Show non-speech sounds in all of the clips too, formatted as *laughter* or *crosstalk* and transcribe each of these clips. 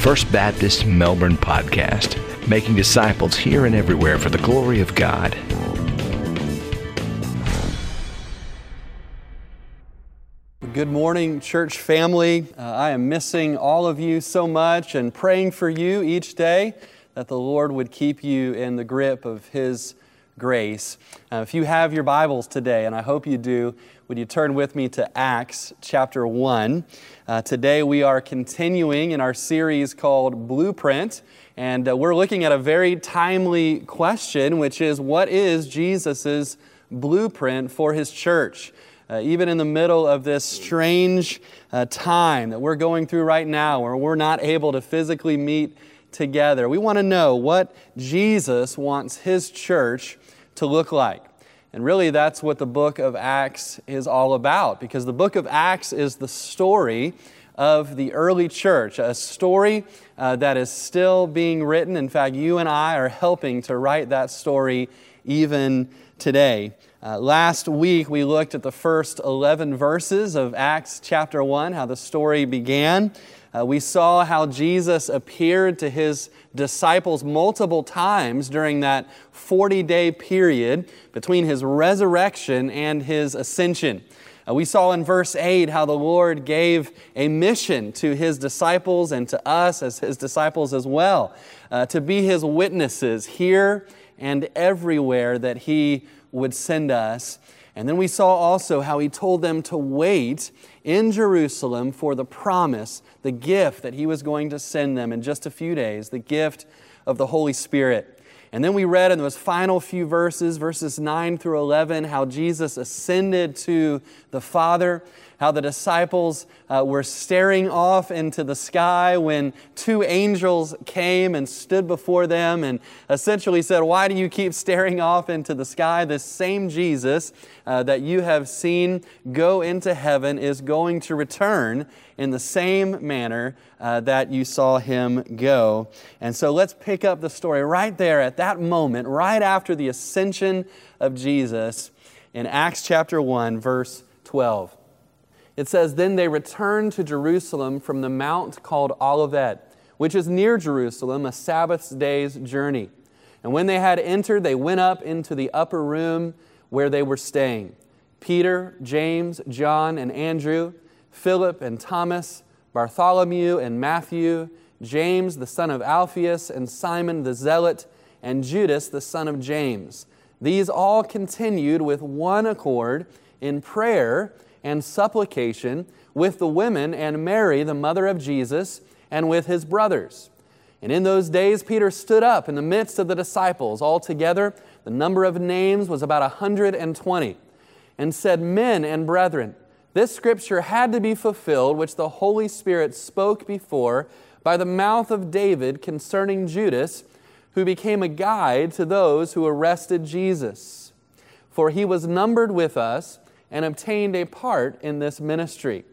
First Baptist Melbourne podcast, making disciples here and everywhere for the glory of God. Good morning, church family. Uh, I am missing all of you so much and praying for you each day that the Lord would keep you in the grip of His grace. Uh, if you have your Bibles today, and I hope you do, would you turn with me to Acts chapter 1? Uh, today we are continuing in our series called Blueprint, and uh, we're looking at a very timely question, which is what is Jesus' blueprint for His church? Uh, even in the middle of this strange uh, time that we're going through right now, where we're not able to physically meet together, we want to know what Jesus wants His church to look like. And really, that's what the book of Acts is all about, because the book of Acts is the story of the early church, a story uh, that is still being written. In fact, you and I are helping to write that story even today. Uh, last week, we looked at the first 11 verses of Acts chapter 1, how the story began. Uh, we saw how Jesus appeared to his disciples multiple times during that 40 day period between his resurrection and his ascension. Uh, we saw in verse 8 how the Lord gave a mission to his disciples and to us as his disciples as well uh, to be his witnesses here and everywhere that he would send us. And then we saw also how he told them to wait in Jerusalem for the promise, the gift that he was going to send them in just a few days, the gift of the Holy Spirit. And then we read in those final few verses, verses 9 through 11, how Jesus ascended to the Father, how the disciples uh, were staring off into the sky when two angels came and stood before them and essentially said, Why do you keep staring off into the sky? This same Jesus uh, that you have seen go into heaven is going to return in the same manner uh, that you saw him go. And so let's pick up the story right there at that moment, right after the ascension of Jesus in Acts chapter 1, verse 12. It says, Then they returned to Jerusalem from the mount called Olivet, which is near Jerusalem, a Sabbath day's journey. And when they had entered, they went up into the upper room where they were staying. Peter, James, John, and Andrew Philip and Thomas, Bartholomew and Matthew, James the son of Alphaeus, and Simon the Zealot, and Judas the son of James. These all continued with one accord in prayer and supplication with the women and Mary, the mother of Jesus, and with his brothers. And in those days, Peter stood up in the midst of the disciples. Altogether, the number of names was about a 120, and said, Men and brethren, this scripture had to be fulfilled, which the Holy Spirit spoke before by the mouth of David concerning Judas, who became a guide to those who arrested Jesus. For he was numbered with us and obtained a part in this ministry.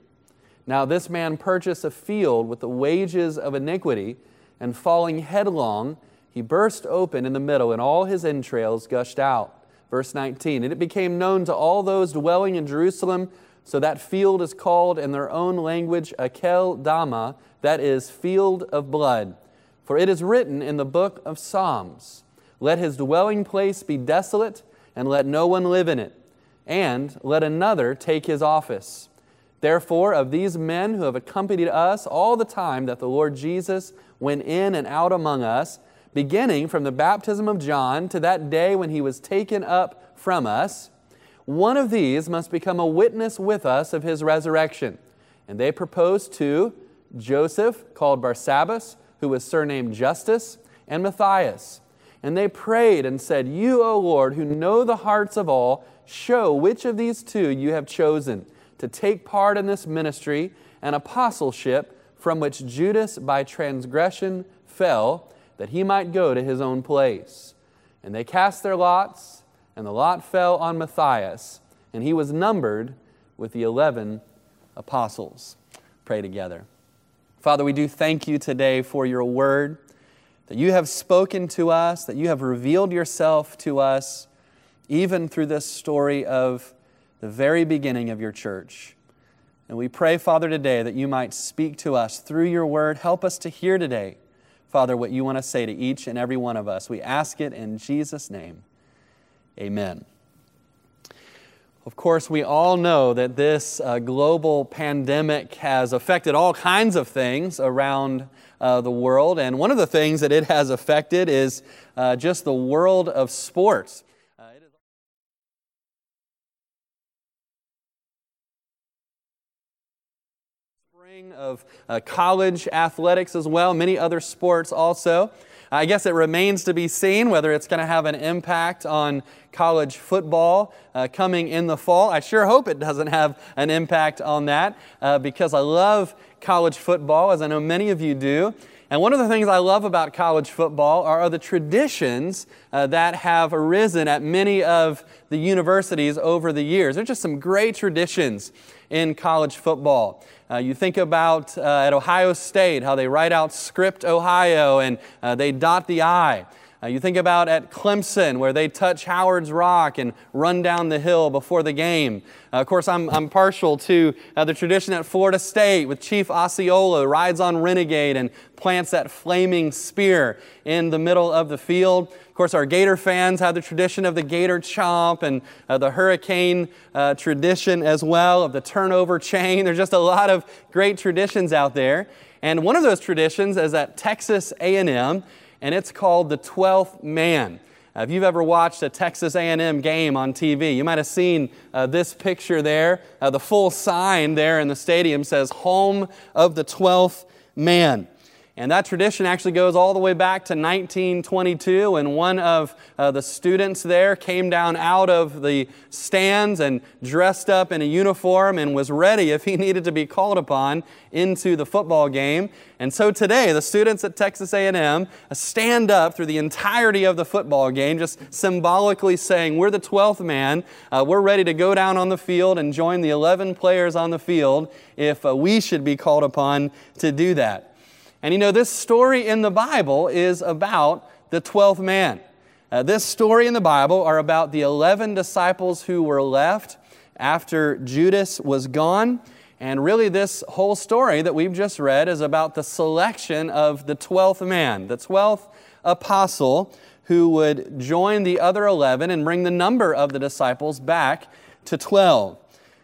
Now, this man purchased a field with the wages of iniquity, and falling headlong, he burst open in the middle, and all his entrails gushed out. Verse 19 And it became known to all those dwelling in Jerusalem so that field is called in their own language Akel Dama, that is, field of blood. For it is written in the book of Psalms Let his dwelling place be desolate, and let no one live in it, and let another take his office. Therefore, of these men who have accompanied us all the time that the Lord Jesus went in and out among us, beginning from the baptism of John to that day when he was taken up from us, one of these must become a witness with us of his resurrection. And they proposed to Joseph, called Barsabbas, who was surnamed Justus, and Matthias. And they prayed and said, You, O Lord, who know the hearts of all, show which of these two you have chosen to take part in this ministry and apostleship from which Judas by transgression fell, that he might go to his own place. And they cast their lots and the lot fell on Matthias, and he was numbered with the 11 apostles. Pray together. Father, we do thank you today for your word, that you have spoken to us, that you have revealed yourself to us, even through this story of the very beginning of your church. And we pray, Father, today that you might speak to us through your word. Help us to hear today, Father, what you want to say to each and every one of us. We ask it in Jesus' name. Amen. Of course, we all know that this uh, global pandemic has affected all kinds of things around uh, the world. And one of the things that it has affected is uh, just the world of sports. Of uh, college athletics as well, many other sports also. I guess it remains to be seen whether it's going to have an impact on college football uh, coming in the fall. I sure hope it doesn't have an impact on that uh, because I love college football, as I know many of you do. And one of the things I love about college football are the traditions uh, that have arisen at many of the universities over the years. There's just some great traditions in college football. Uh, you think about uh, at Ohio State, how they write out script Ohio and uh, they dot the I. Uh, you think about at Clemson, where they touch Howard's Rock and run down the hill before the game. Uh, of course, I'm, I'm partial to uh, the tradition at Florida State with Chief Osceola rides on Renegade and plants that flaming spear in the middle of the field. Of course, our Gator fans have the tradition of the Gator Chomp and uh, the Hurricane uh, tradition as well of the turnover *laughs* chain. There's just a lot of great traditions out there. And one of those traditions is at Texas A&M and it's called The 12th Man. If you've ever watched a Texas A&M game on TV, you might have seen uh, this picture there. Uh, the full sign there in the stadium says "Home of the 12th Man." And that tradition actually goes all the way back to 1922 when one of uh, the students there came down out of the stands and dressed up in a uniform and was ready if he *laughs* needed to be called upon into the football game. And so today, the students at Texas A&M stand up through the entirety of the football game, just symbolically saying, we're the 12th man. Uh, we're ready to go down on the field and join the 11 players on the field if uh, we should be called upon to do that. And you know, this story in the Bible is about the 12th man. Uh, this story in the Bible are about the 11 disciples who were left after Judas was gone. And really, this whole story that we've just read is about the selection of the 12th man, the 12th apostle who would join the other 11 and bring the number of the disciples back to 12.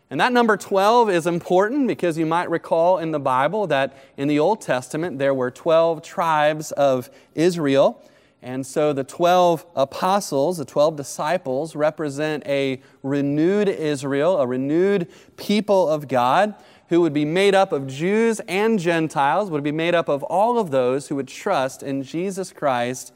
And that number 12 is important because you might recall in the Bible that in the Old Testament there were 12 tribes of Israel. And so the 12 apostles, the 12 disciples, represent a renewed Israel, a renewed people of God who would be made up of Jews and Gentiles, would be made up of all of those who would trust in Jesus Christ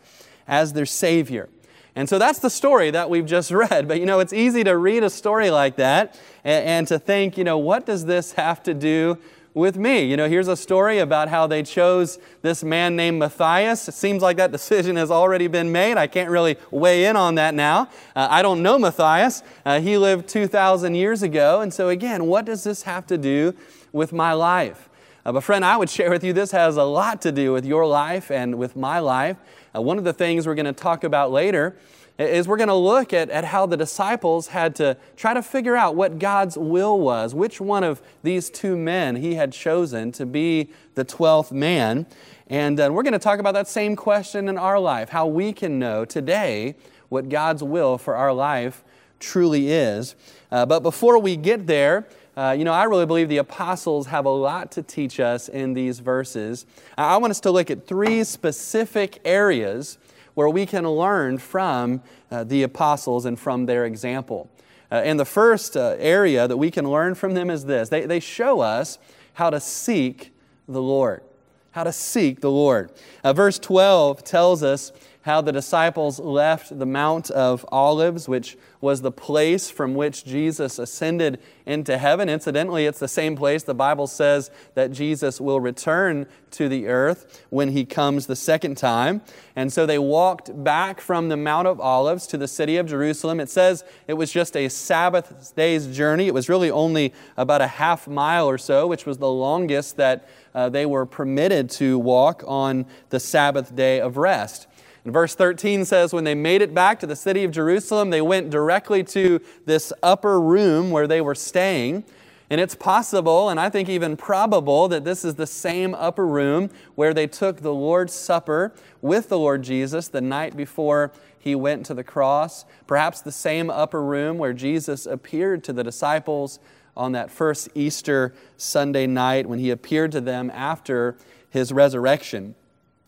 as their Savior. And so that's the story that we've just *laughs* read. But you know, it's easy to read a story like that and, and, to think, you know, what does this have to do with me? You know, here's a story about how they chose this man named Matthias. It seems like that *laughs* decision has already been made. I can't really weigh in on that now. Uh, I don't know Matthias. Uh, he lived 2,000 years ago. And so, again, what does this have to do with my life? Uh, but, friend, I would share with you this has a lot to do with your life and with my life. Uh, one of the things we're going to talk about later is we're going to look at, at how the disciples had to try to figure out what God's will was, which one of these two men he had chosen to be the 12th man. And uh, we're going to talk about that same question in our life how we can know today what God's will for our life truly is. Uh, but before we get there, uh, you know, I really believe the apostles have a lot to teach us in these verses. I want us to look at three specific areas where we can learn from uh, the apostles and from their example. Uh, and the first uh, area that we can learn from them is this they, they show us how to seek the Lord. How to seek the Lord. Uh, verse 12 tells us how the disciples left the Mount of Olives, which was the place from which Jesus ascended into heaven. Incidentally, it's the same place the Bible says that Jesus will return to the earth when he comes the second time. And so they walked back from the Mount of Olives to the city of Jerusalem. It says it was just a Sabbath day's journey. It was really only about a half mile or so, which was the longest that uh, they were permitted to walk on the Sabbath day of rest. And verse 13 says, When they made it back to the city of Jerusalem, they went directly to this upper room where they were staying. And it's possible, and I think even probable, that this is the same upper room where they took the Lord's Supper with the Lord Jesus the night before he went to the cross. Perhaps the same upper room where Jesus appeared to the disciples on that first Easter Sunday night when he appeared to them after his resurrection.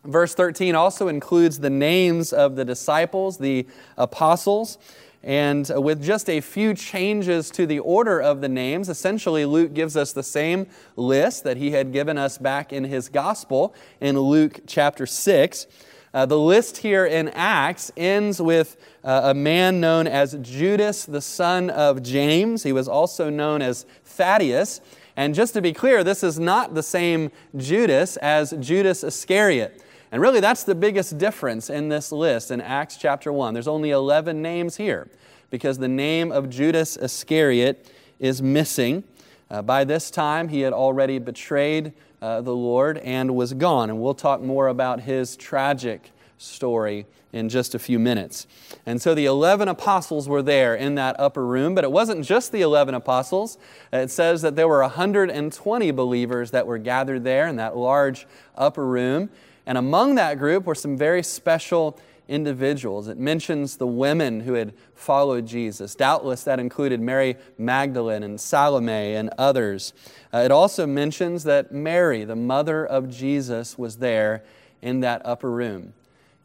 Verse 13 also includes the names of the disciples, the apostles. And with just a few changes to the order of the names, essentially Luke gives us the same list that he had given us back in his gospel in Luke chapter 6. Uh, the list here in Acts ends with uh, a man known as Judas, the son of James. He was also known as Thaddeus. And just to be clear, this is not the same Judas as Judas Iscariot. And really, that's the biggest difference in this list in Acts chapter 1. There's only 11 names here because the name of Judas Iscariot is missing. Uh, by this time, he had already betrayed uh, the Lord and was gone. And we'll talk more about his tragic story in just a few minutes. And so the 11 apostles were there in that upper room, but it wasn't just the 11 apostles. It says that there were 120 believers that were gathered there in that large upper room. And among that group were some very special individuals. It mentions the women who had followed Jesus. Doubtless that included Mary Magdalene and Salome and others. Uh, it also mentions that Mary, the mother of Jesus, was there in that upper room.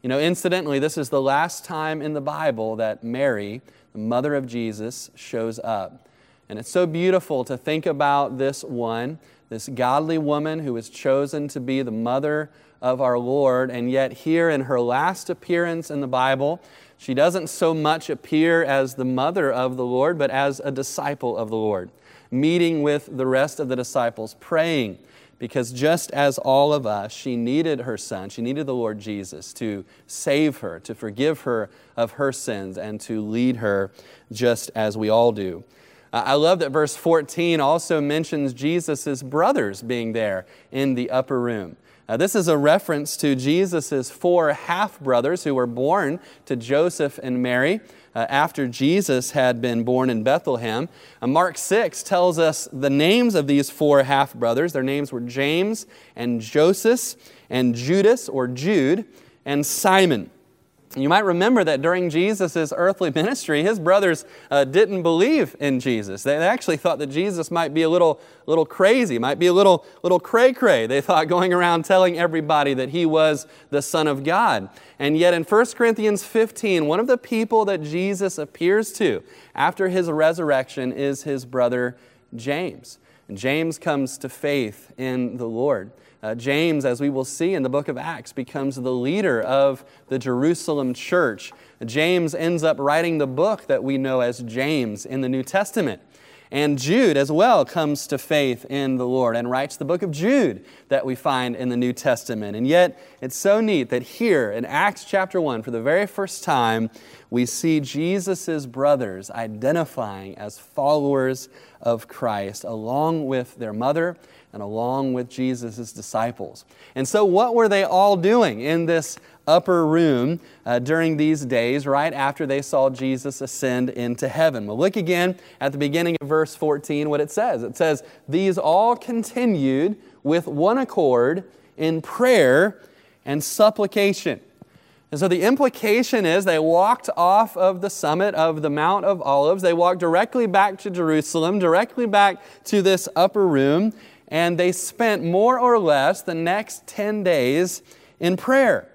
You know, incidentally, this is the last time in the Bible that Mary, the mother of Jesus, shows up. And it's so beautiful to think about this one, this godly woman who was chosen to be the mother of our Lord, and yet here in her last appearance in the Bible, she doesn't so much appear as the mother of the Lord, but as a disciple of the Lord, meeting with the rest of the disciples, praying, because just as all of us, she needed her son, she needed the Lord Jesus to save her, to forgive her of her sins, and to lead her just as we all do. I love that verse 14 also mentions Jesus' brothers being there in the upper room. Uh, this is a reference to Jesus' four half brothers who were born to Joseph and Mary uh, after Jesus had been born in Bethlehem. Uh, Mark 6 tells us the names of these four half brothers. Their names were James and Joseph and Judas or Jude and Simon. You might remember that during Jesus' earthly ministry, his brothers uh, didn't believe in Jesus. They, actually thought that Jesus might be a little, little crazy, might be a little, little cray cray. They thought going around telling everybody that he was the Son of God. And yet in 1 Corinthians 15, one of the people that Jesus appears to after his resurrection is his brother James. And James comes to faith in the Lord. Uh, James, as we will see in the book of Acts, becomes the leader of the Jerusalem church. James ends up writing the book that we know as James in the New Testament. And Jude as well comes to faith in the Lord and writes the book of Jude that we find in the New Testament. And yet, it's so neat that here in Acts chapter 1, for the very first time, we see Jesus' brothers identifying as followers of Christ along with their mother and along with Jesus' disciples. And so, what were they all doing in this upper room uh, during these days right after they saw Jesus ascend into heaven? Well, look again at the beginning of verse 14 what it says. It says, These all continued with one accord in prayer and supplication. And so the implication is they walked off of the summit of the Mount of Olives. They walked directly back to Jerusalem, directly back to this upper room, and they spent more or less the next 10 days in prayer.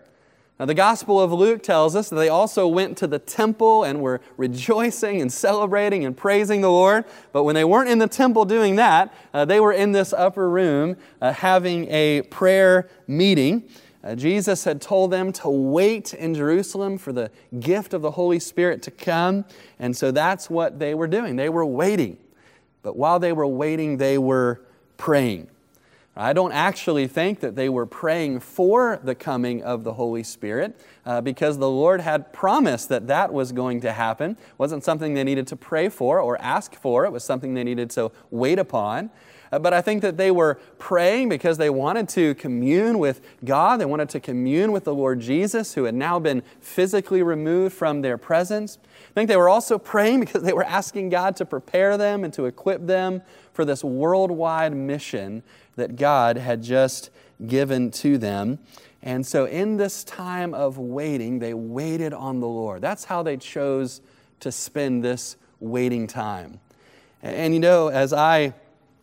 Now, the Gospel of Luke tells us that they also went to the temple and were rejoicing and celebrating and praising the Lord. But when they weren't in the temple doing that, uh, they were in this upper room uh, having a prayer meeting. Uh, Jesus had told them to wait in Jerusalem for the gift of the Holy Spirit to come. And so that's what they were doing. They were waiting. But while they were waiting, they were praying. I don't actually think that they were praying for the coming of the Holy Spirit uh, because the Lord had promised that that was going to happen. It wasn't something they needed to pray for or ask for, it was something they needed to wait upon. Uh, but I think that they were praying because they wanted to commune with God. They wanted to commune with the Lord Jesus, who had now been physically removed from their presence. I think they were also praying because they were asking God to prepare them and to equip them for this worldwide mission that God had just given to them. And so, in this time of waiting, they waited on the Lord. That's how they chose to spend this waiting time. And, and you know, as I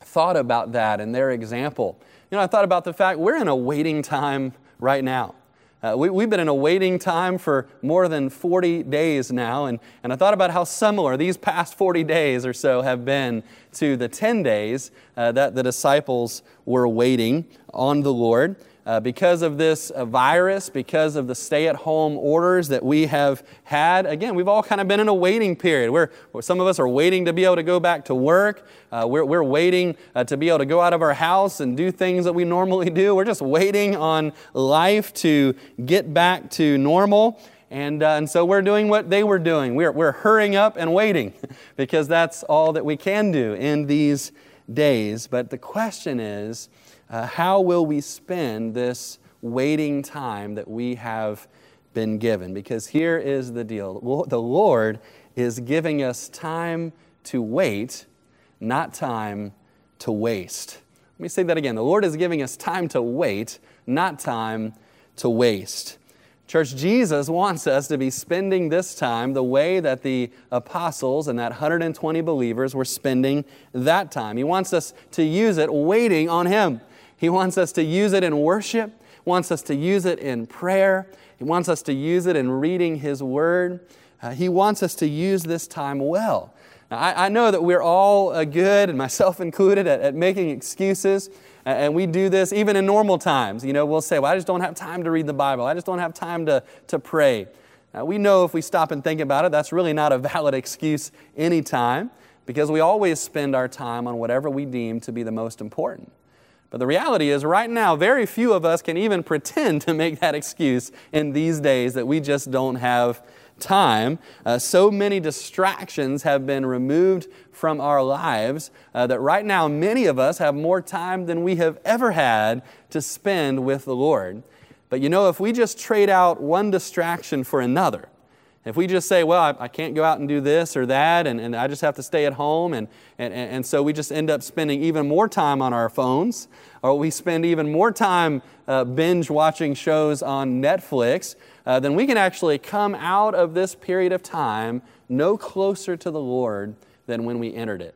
thought about that and their example, you know, I thought about the fact we're in a waiting time right now. Uh, we, have been in a waiting time for more than 40 days now, and, and I thought about how similar these past 40 days or so have been to the 10 days uh, that the disciples were waiting on the Lord. Uh, because of this uh, virus, because of the stay at home orders that we have had, again, we've all kind of been in a waiting period. Where some of us are waiting to be able to go back to work. Uh, we're, we're waiting uh, to be able to go out of our house and do things that we normally do. We're just waiting on life to get back to normal. And, uh, and so we're doing what they were doing. We're, we're hurrying up and waiting *laughs* because that's all that we can do in these days. But the question is, uh, how will we spend this waiting time that we have been given? Because here is the deal the Lord is giving us time to wait, not time to waste. Let me say that again. The Lord is giving us time to wait, not time to waste. Church, Jesus wants us to be spending this time the way that the apostles and that 120 believers were spending that time. He wants us to use it waiting on Him. He wants us to use it in worship, wants us to use it in prayer, He wants us to use it in reading His Word. Uh, he wants us to use this time well. Now, I, I, know that we're all uh, good, and myself *laughs* included, at, at making excuses. And we do this even in normal times. You know, we'll say, well, I just don't have time to read the Bible. I just don't have time to, to pray. Now, we know if we stop and think about it, that's really not a *laughs* valid excuse anytime because we always spend our time on whatever we deem to be the most important. But the reality is, right now, very few of us can even pretend to make that excuse in these days that we just don't have time. Uh, so many distractions have been removed from our lives uh, that right now many of us have more time than we have ever had to spend with the Lord. But you know, if we just trade out one distraction for another, if we just say, well, I, I, can't go out and do this or that, and, and I just have to stay at home, and, and, and so we just end up spending even more time on our phones, or we spend even more time uh, binge watching shows on Netflix, uh, then we can actually come out of this period of time no closer to the Lord than when we entered it.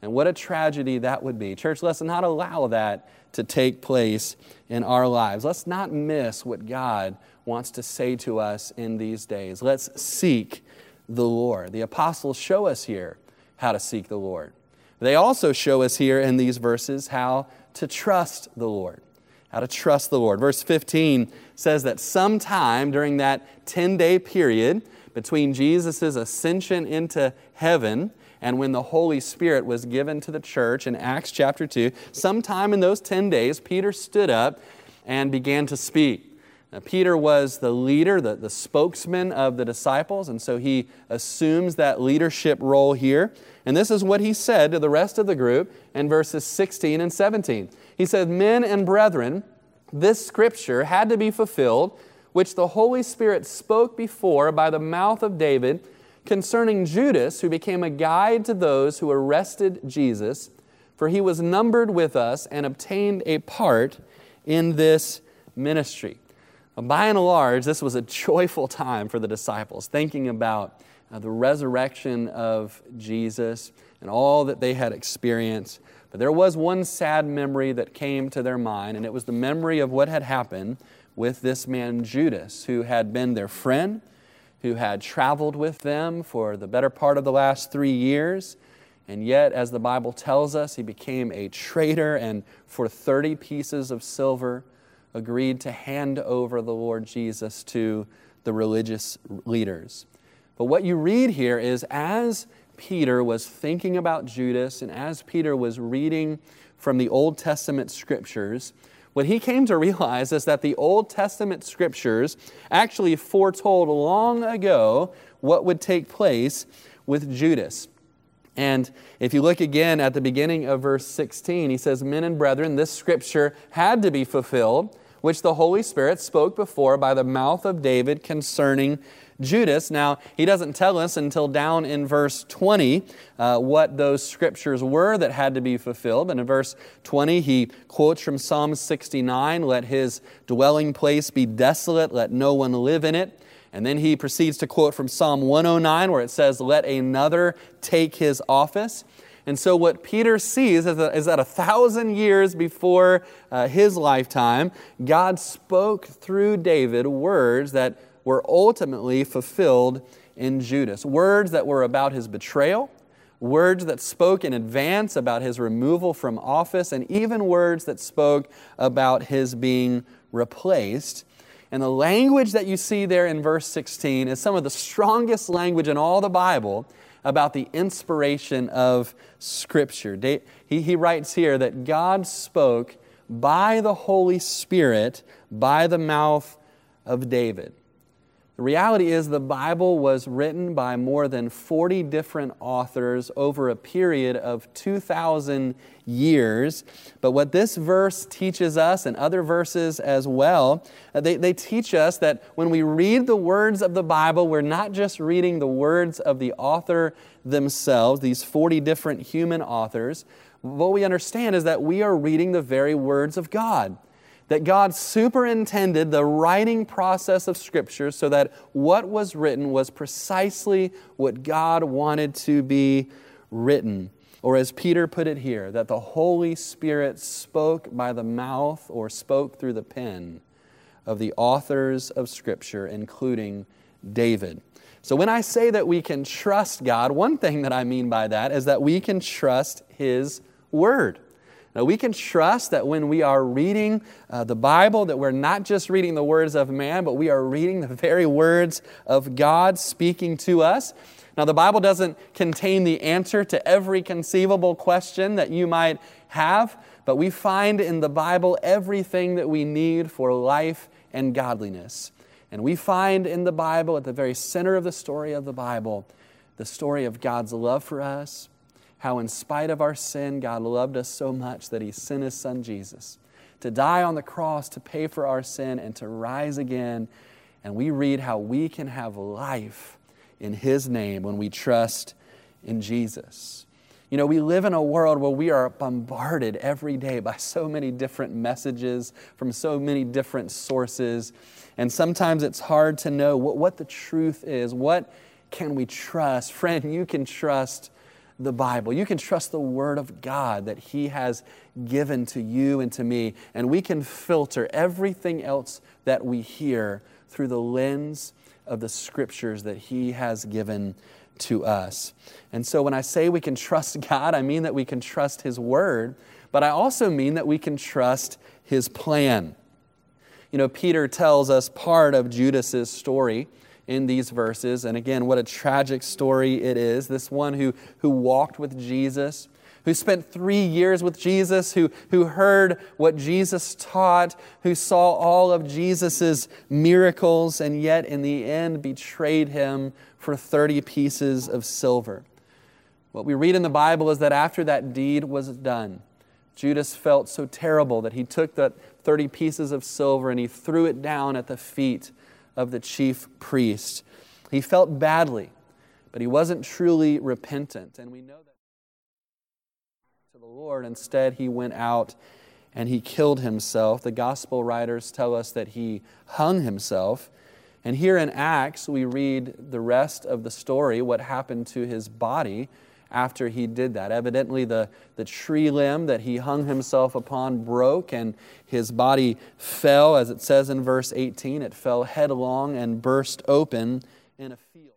And what a tragedy that would be. Church, let's not allow that to take place in our lives. Let's not miss what God wants to say to us in these days. Let's seek the Lord. The apostles show us here how to seek the Lord. They also show us here in these verses how to trust the Lord. How to trust the Lord. Verse 15 says that sometime during that 10 day period between Jesus' ascension into heaven and when the Holy Spirit was given to the church in Acts chapter 2, sometime in those 10 days, Peter stood up and began to speak. Now, Peter was the leader, the, the spokesman of the disciples, and so he assumes that leadership role here. And this is what he said to the rest of the group in verses 16 and 17. He said, Men and brethren, this scripture had to be fulfilled, which the Holy Spirit spoke before by the mouth of David concerning Judas, who became a guide to those who arrested Jesus, for he was numbered with us and obtained a part in this ministry. By and large, this was a joyful time for the disciples, thinking about uh, the resurrection of Jesus and all that they had experienced. But there was one sad memory that came to their mind, and it was the memory of what had happened with this man Judas, who had been their friend, who had traveled with them for the better part of the last three years. And yet, as the Bible tells us, he became a traitor and for 30 pieces of silver agreed to hand over the Lord Jesus to the religious leaders. But what you read here is as Peter was thinking about Judas and as Peter was reading from the Old Testament scriptures, what he came to realize is that the Old Testament scriptures actually foretold long ago what would take place with Judas. And if you look again at the beginning of verse 16, he says, Men and brethren, this scripture had to be fulfilled, which the Holy Spirit spoke before by the mouth of David concerning Judas. Now, he doesn't tell us until down in verse 20 uh, what those scriptures were that had to be fulfilled. But in verse 20, he quotes from Psalm 69 Let his dwelling place be desolate, let no one live in it. And then he proceeds to quote from Psalm 109, where it says, Let another take his office. And so, what Peter sees is that, is that a thousand years before uh, his lifetime, God spoke through David words that were ultimately fulfilled in Judas. Words that were about his betrayal, words that spoke in advance about his removal from office, and even words that spoke about his being replaced. And the language that you see there in verse 16 is some of the strongest language in all the Bible about the inspiration of Scripture. He, he writes here that God spoke by the Holy Spirit by the mouth of David. The reality is, the Bible was written by more than 40 different authors over a period of 2,000 years. But what this verse teaches us, and other verses as well, uh, they, they teach us that when we read the words of the Bible, we're not just reading the words of the author themselves, these 40 different human authors. What we understand is that we are reading the very words of God that God superintended the writing process of Scripture so that what was written was precisely what God wanted to be written. Or as Peter put it here, that the Holy Spirit spoke by the mouth or spoke through the pen of the authors of Scripture, including David. So when I say that we can trust God, one thing that I mean by that is that we can trust His Word. Now, we can trust that when we are reading uh, the Bible, that we're not just reading the words of man, but we are reading the very words of God speaking to us. Now, the Bible doesn't contain the answer to every conceivable question that you might have, but we find in the Bible everything that we need for life and godliness. And we find in the Bible, at the very center of the story of the Bible, the story of God's love for us, how, in spite of our sin, God loved us so much that He sent His Son Jesus to die on the cross to pay for our sin and to rise again. And we read how we can have life in His name when we trust in Jesus. You know, we live in a world where we are bombarded every day by so many different messages from so many different sources. And sometimes it's hard to know what, what the truth is. What can we trust? *laughs* Friend, you can trust the Bible. You can trust the Word of God that He has given to you and to me. And we can filter everything else that we hear through the lens of the Scriptures that He has given to us. And so when I say we can trust *laughs* God, I mean that we can trust His Word, but I also mean that we can trust His plan. You know, Peter tells us part of Judas's story in these verses. And again, what a tragic story it is. This one who, who walked with Jesus, who spent three years with Jesus, who, who heard what Jesus taught, who saw all of Jesus' miracles, and yet in the end betrayed him for 30 pieces of silver. What we read in the Bible is that after that deed was done, Judas felt so terrible that he took that 30 pieces of silver and he threw it down at the feet of the chief priest. He felt badly, but he wasn't truly repentant. And we know that the Lord. Instead, he went out and he killed himself. The gospel writers tell us that he hung himself. And here in Acts, we read the rest of the story, what happened to his body after he did that. Evidently, the, the tree limb that he hung himself upon broke, and his body fell, as it says in verse 18, it fell headlong and burst open in a field.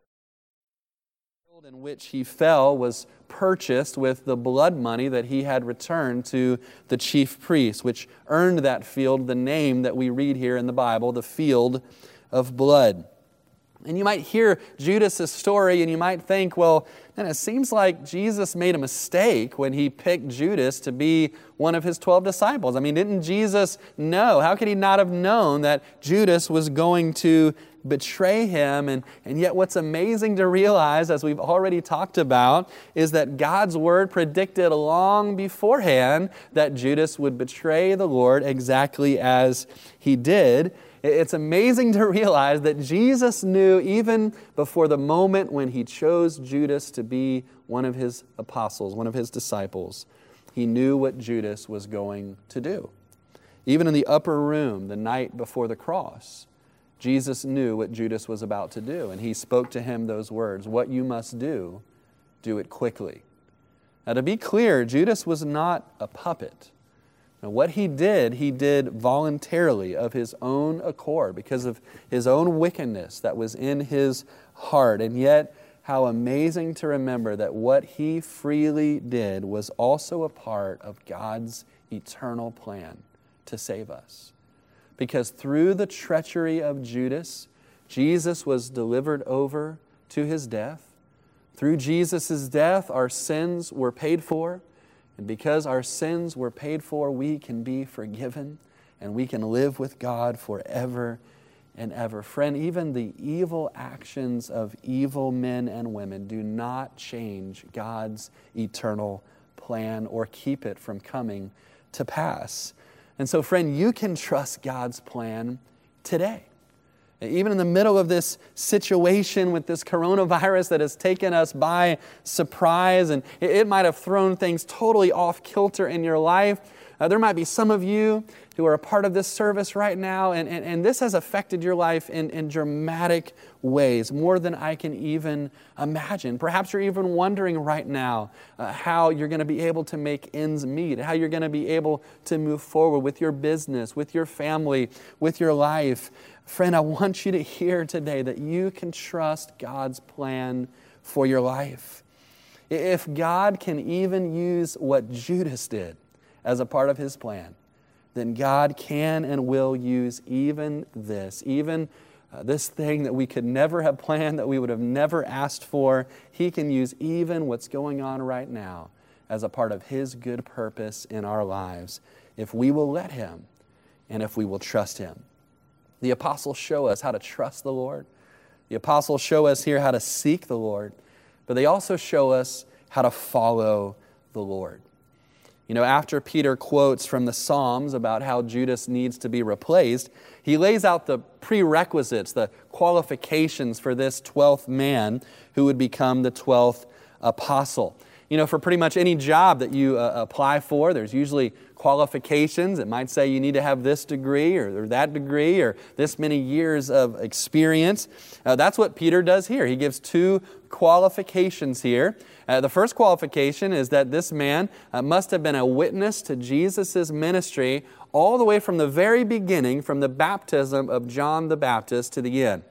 Field in which he fell was purchased with the blood money that he had returned to the chief priest, which earned that field the name that we read here in the Bible, the field of blood. And you might hear Judas' story and you might think, well, man, it seems like Jesus made a mistake when he picked Judas to be one of his 12 disciples. I mean, didn't Jesus know? How could he not have known that Judas was going to betray him. And, and yet, what's amazing to realize, as we've already talked about, is that God's word predicted long beforehand that Judas would betray the Lord exactly as he did. It's amazing to realize that Jesus knew even before the moment when he chose Judas to be one of his apostles, one of his disciples, he knew what Judas was going to do. Even in the upper room the night before the cross, Jesus knew what Judas was about to do, and he spoke to him those words What you must do, do it quickly. Now, to be clear, Judas was not a puppet. Now, what he did, he did voluntarily of his own accord because of his own wickedness that was in his heart. And yet, how amazing to remember that what he freely did was also a part of God's eternal plan to save us. Because through the treachery of Judas, Jesus was delivered over to his death. Through Jesus' death, our sins were paid for. And because our sins were paid for, we can be forgiven and we can live with God forever and ever. Friend, even the evil actions of evil men and women do not change God's eternal plan or keep it from coming to pass. And so, friend, you can trust God's plan today. Even in the middle of this situation with this coronavirus that has taken us by surprise, and it might have thrown things totally off kilter in your life. Uh, there might be some of you who are a part of this service right now, and, and, and this has affected your life in, in dramatic ways, more than I can even imagine. Perhaps you're even wondering right now uh, how you're going to be able to make ends meet, how you're going to be able to move forward with your business, with your family, with your life. Friend, I want you to hear today that you can trust God's plan for your life. If God can even use what Judas did as a part of his plan, then God can and will use even this, even uh, this thing that we could never have planned, that we would have never asked for. He can use even what's going on right now as a part of His good purpose in our lives if we will let Him and if we will trust Him. The apostles show us how to trust the Lord. The apostles show us here how to seek the Lord, but they also show us how to follow the Lord. You know, after Peter quotes from the Psalms about how Judas needs to be replaced, he lays out the prerequisites, the qualifications for this 12th man who would become the 12th apostle. You know, for pretty much any job that you uh, apply for, there's usually qualifications. It might say you need to have this degree or, or that degree or this many years of experience. Uh, that's what Peter does here. He gives two qualifications here. Uh, the first qualification is that this man uh, must have been a witness to Jesus' ministry all the way from the very beginning, from the baptism of John the Baptist to the end.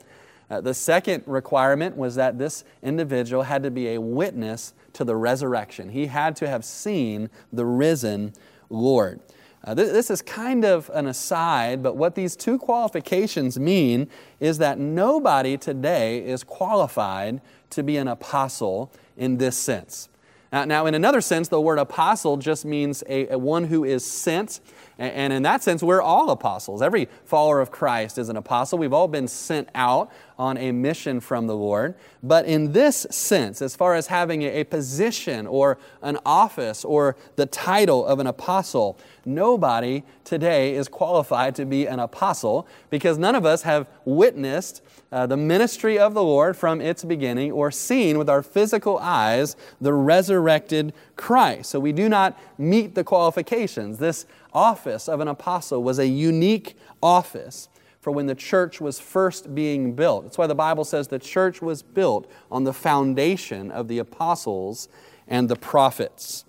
Uh, the second requirement was that this individual had to be a witness to the resurrection. He had to have seen the risen Lord. Uh, this, this is kind of an aside, but what these two qualifications mean is that nobody today is qualified to be an apostle in this sense. Now, now in another sense, the word apostle just means a, a one who is sent and in that sense, we're all apostles. Every follower of Christ is an apostle. We've all been sent out on a mission from the Lord. But in this sense, as far as having a position or an office or the title of an apostle, nobody today is qualified to be an apostle because none of us have witnessed uh, the ministry of the Lord from its beginning or seen with our physical eyes the resurrected Christ. So we do not meet the qualifications. This office of an apostle was a unique office for when the church was first being built. That's why the Bible says the church was built on the foundation of the apostles and the prophets.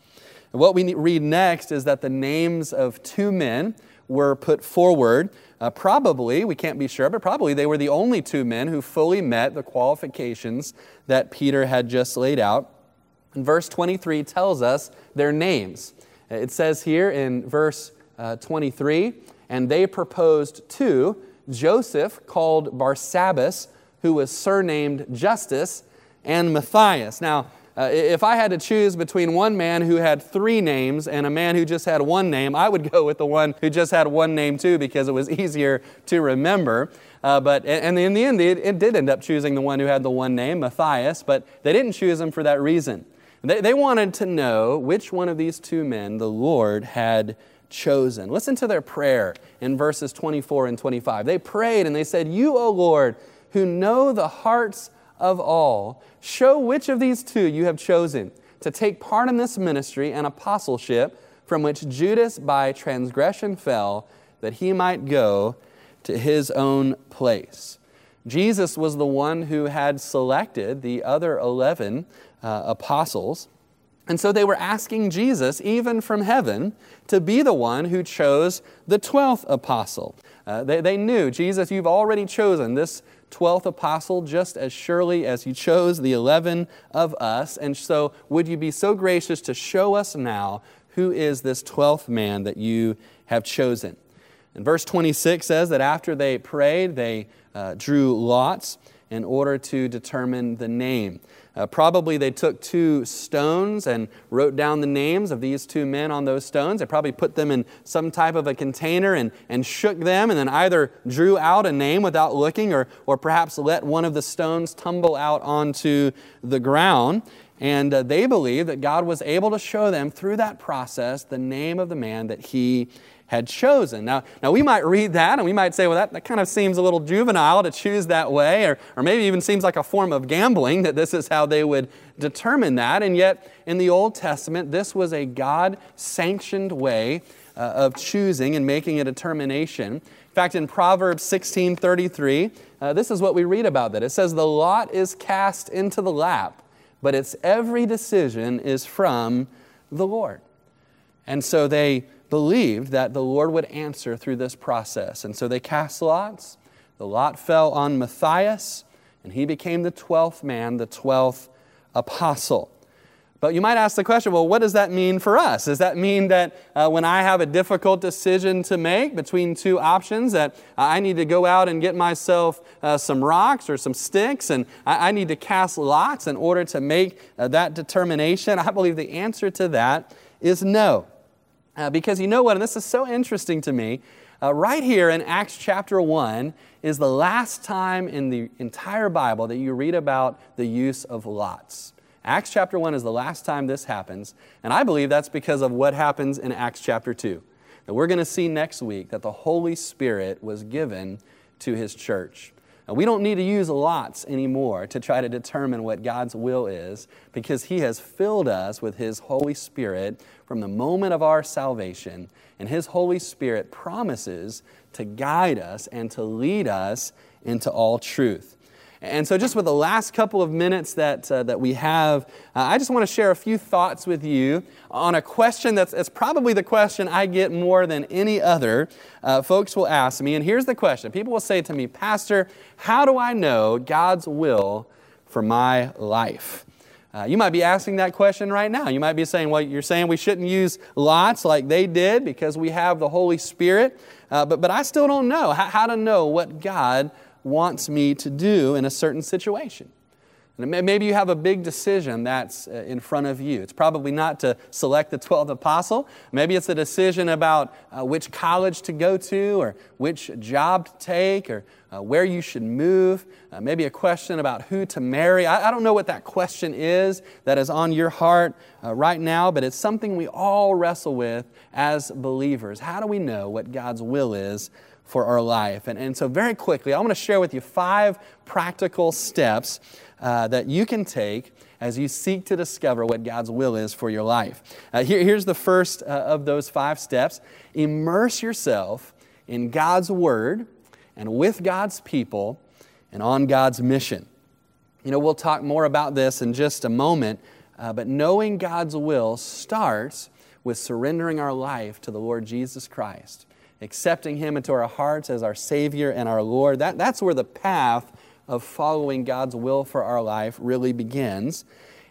And what we read next is that the names of two men were put forward. Uh, probably, we can't be sure, but probably they were the only two men who fully met the qualifications that Peter had just laid out. And verse 23 tells us their names. It says here in verse uh, 23 and they proposed two Joseph, called Barsabbas, who was surnamed Justus, and Matthias. Now, Uh, if I had to choose between one man who had three names and a man who just had one name, I would *laughs* go with the one who just had one name too because it was easier to remember. Uh, but and in the end, it, it, did end up choosing the one who had the one name, Matthias. But they didn't choose him for that reason. They, they wanted to know which one of these two men the Lord had chosen. Listen to their prayer in verses 24 and 25. They prayed and they said, "You, O Lord, who know the hearts of all, show which of these two you have chosen to take part in this ministry and apostleship from which Judas by transgression fell, that he might go to his own place. Jesus was the one who had selected the other 11 uh, apostles. And so they were asking Jesus, even from heaven, to be the one who chose the 12th apostle. Uh, they, they knew, Jesus, you've already chosen this 12th apostle just as surely as you chose the 11 of us. And so, would you be so gracious to show us now who is this 12th man that you have chosen? And verse 26 says that after they prayed, they uh, drew lots in order to determine the name. Uh, probably they took two stones and wrote down the names of these two men on those stones. They probably put them in some type of a container and, and shook them, and then either drew out a name without looking or, or perhaps let one of the stones tumble out onto the ground. And uh, they believed that God was able to show them through that process the name of the man that He had chosen. Now, now we might read that and we might say, well, that, that kind of seems a little juvenile to choose that way, or, or maybe even seems like a form of gambling that this is how they would determine that. And yet, in the Old Testament, this was a God sanctioned way uh, of choosing and making a determination. In fact, in Proverbs 16 33, uh, this is what we read about that. It says, The lot is cast into the lap, but its every decision is from the Lord. And so they believed that the Lord would answer through this process. And so they cast lots. The lot fell on Matthias, and he became the 12th man, the 12th apostle. But you might ask the question well, what does that mean for us? Does that mean that uh, when I have a difficult decision to make between two options, that I need to go out and get myself uh, some rocks or some sticks and I, I, need to cast lots in order to make uh, that determination? I believe the answer to that is no. Uh, because you know what, and this is so interesting to me, uh, right here in Acts chapter 1 is the last time in the entire Bible that you read about the use of lots. Acts chapter 1 is the last time this happens, and I believe that's because of what happens in Acts chapter 2. That we're going to see next week that the Holy Spirit was given to His church. We don't need to use lots anymore to try to determine what God's will is because He has filled us with His Holy Spirit from the moment of our salvation. And His Holy Spirit promises to guide us and to lead us into all truth. And so, just with the last couple of minutes that, uh, that we have, uh, I just want to share a few thoughts with you on a question that's, that's probably the question I get more than any other. Uh, folks will ask me, and here's the question People will say to me, Pastor, how do I know God's will for my life? Uh, you might be asking that question right now. You might be saying, well, you're saying we shouldn't use lots like they did because we have the Holy Spirit. Uh, but, but I still don't know how, how to know what God wants me to do in a certain situation. And Maybe you have a big decision that's uh, in front of you. It's probably not to select the 12th apostle. Maybe it's a decision about uh, which college to go to, or which job to take, or uh, where you should move. Uh, maybe a question about who to marry. I, I, don't know what that question is that is on your heart uh, right now, but it's something we all wrestle with as believers. How do we know what God's will is for our life. And, and so, very quickly, I want to share with you five practical steps uh, that you can take as you seek to discover what God's will is for your life. Uh, here, here's the first uh, of those five steps immerse yourself in God's Word and with God's people and on God's mission. You know, we'll talk more about this in just a moment, uh, but knowing God's will starts with surrendering our life to the Lord Jesus Christ accepting Him into our hearts as our Savior and our Lord. That, that's where the path of following God's will for our life really begins.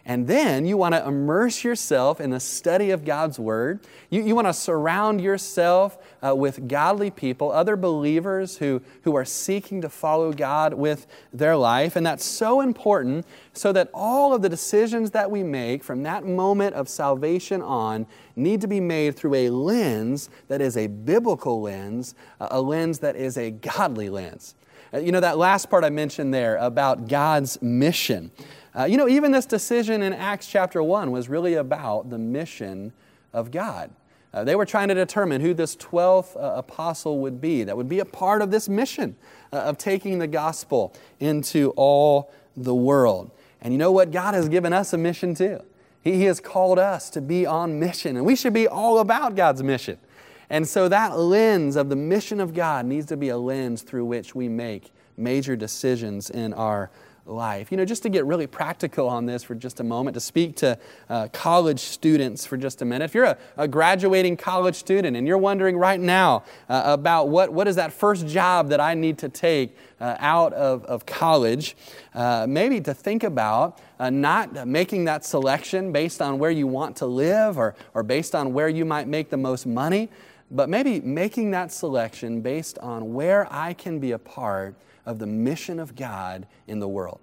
And then you want to immerse yourself in the study of God's Word. You, you want to surround yourself uh, with godly people, other believers who, who are seeking to follow God with their life. And that's so important so that all of the decisions that we make from that moment of salvation on need to be made through a lens that is a biblical lens, a lens that is a godly lens. Uh, you know, that last part I mentioned there about God's mission. Uh, you know, even this decision in Acts chapter 1 was really about the mission of God. Uh, they were trying to determine who this 12th uh, apostle would be that would be a part of this mission uh, of taking the gospel into all the world. And you know what? God has given us a mission too. He, he has called us to be on mission, and we should be all about God's mission. And so that lens of the mission of God needs to be a lens through which we make major decisions in our life. You know, just to get really practical on this for just a moment, to speak to uh, college students for just a minute. If you're a, a graduating college student and you're wondering right now uh, about what, what is that first job that I need to take uh, out of, of college, uh, maybe to think about uh, not making that selection based on where you want to live or, or based on where you might make the most money, but maybe making that selection based on where I can be a part of the mission of God in the world.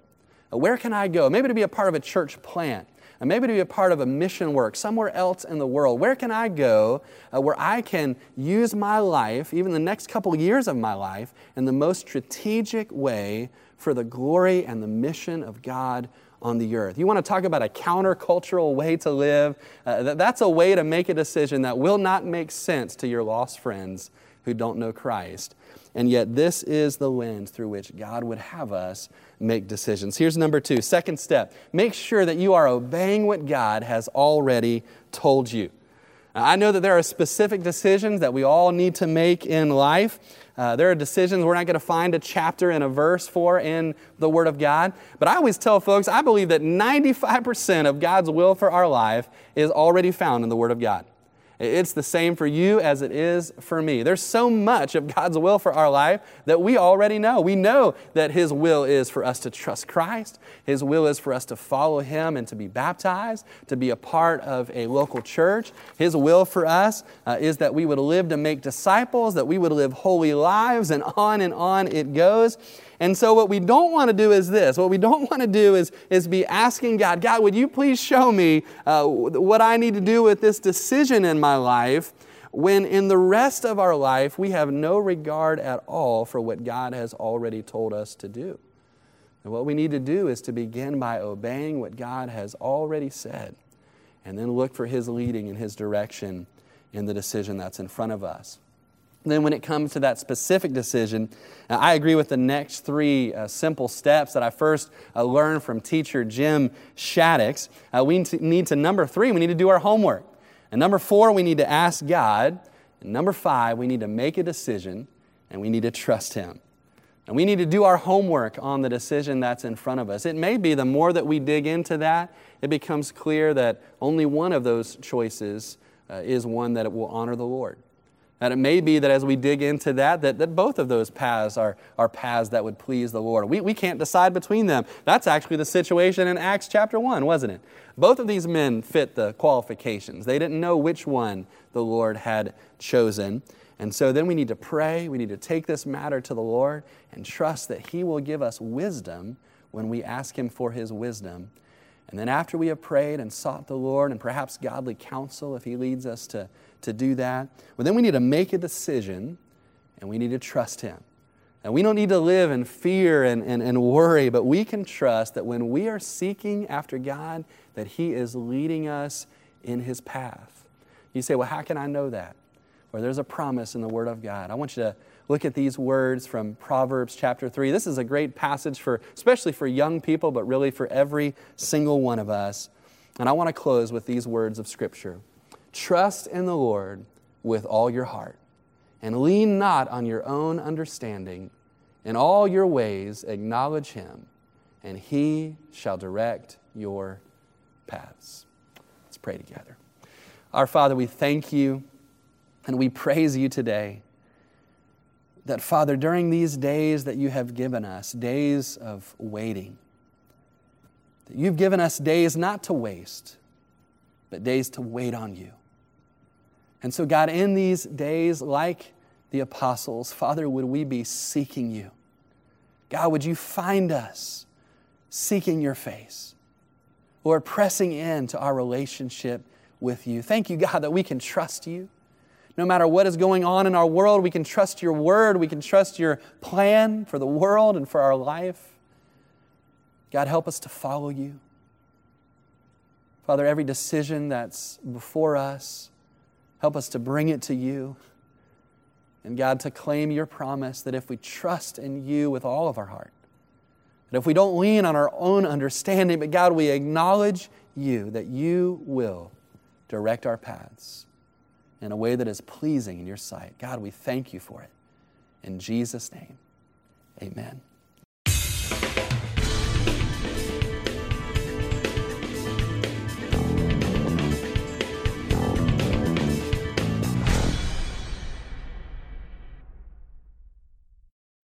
Uh, where can I go? Maybe to be a part of a church plant. And maybe to be a part of a mission work somewhere else in the world. Where can I go uh, where I can use my life, even the next couple years of my life, in the most strategic way for the glory and the mission of God on the earth. You want to talk about a countercultural way to live? Uh, that's a way to make a decision that will not make sense to your lost friends who don't know Christ. And yet, this is the lens through which God would have us make decisions. Here's number two second step make sure that you are obeying what God has already told you. I know that there are specific decisions that we all need to make in life. Uh, there are decisions we're not going to find a chapter and a verse for in the Word of God. But I always tell folks, I believe that 95% of God's will for our life is already found in the Word of God. It's the same for you as it is for me. There's so much of God's will for our life that we already know. We know that His will is for us to trust Christ, His will is for us to follow Him and to be baptized, to be a part of a local church. His will for us uh, is that we would live to make disciples, that we would live holy lives, and on and on it goes. And so, what we don't want to do is this. What we don't want to do is, is be asking God, God, would you please show me uh, what I need to do with this decision in my life? When in the rest of our life, we have no regard at all for what God has already told us to do. And what we need to do is to begin by obeying what God has already said, and then look for His leading and His direction in the decision that's in front of us. Then, when it comes to that specific decision, uh, I agree with the next three uh, simple steps that I first uh, learned from teacher Jim Shaddix. Uh, we need to, number three, we need to do our homework. And number four, we need to ask God. And number five, we need to make a decision and we need to trust Him. And we need to do our homework on the decision that's in front of us. It may be the more that we dig into that, it becomes clear that only one of those choices uh, is one that will honor the Lord. And it may be that as we dig into that, that, that both of those paths are, are paths that would please the Lord. We, we can't decide between them. That's actually the situation in Acts chapter 1, wasn't it? Both of these men fit the qualifications. They didn't know which one the Lord had chosen. And so then we need to pray. We need to take this matter to the Lord and trust that He will give us wisdom when we ask Him for His wisdom. And then after we have prayed and sought the Lord and perhaps godly counsel, if He leads us to to do that. Well, then we need to make a decision and we need to trust Him. And we don't need to live in fear and, and, and worry, but we can trust that when we are seeking after God, that He is leading us in His path. You say, well, how can I know that? Well, there's a promise in the Word of God. I want you to look at these words from Proverbs chapter 3. This is a great passage for, especially for young people, but really for every single one of us. And I want to close with these words of Scripture. Trust in the Lord with all your heart, and lean not on your own understanding. In all your ways acknowledge him, and he shall direct your paths. Let's pray together. Our Father, we thank you and we praise you today that, Father, during these days that you have given us, days of waiting, That you've given us days not to waste, but days to wait on you. And so, God, in these days, like the apostles, Father, would we be seeking you? God, would you find us seeking your face? Lord, pressing into our relationship with you. Thank you, God, that we can trust you. No matter what is going on in our world, we can trust your word. We can trust your plan for the world and for our life. God, help us to follow you. Father, every decision that's before us, help us to bring it to you. And God, to claim your promise that if we trust in you with all of our heart, that if we don't lean on our own understanding, but God, we acknowledge you, that you will direct our paths in a way that is pleasing in your sight. God, we thank you for it. In Jesus' name, amen.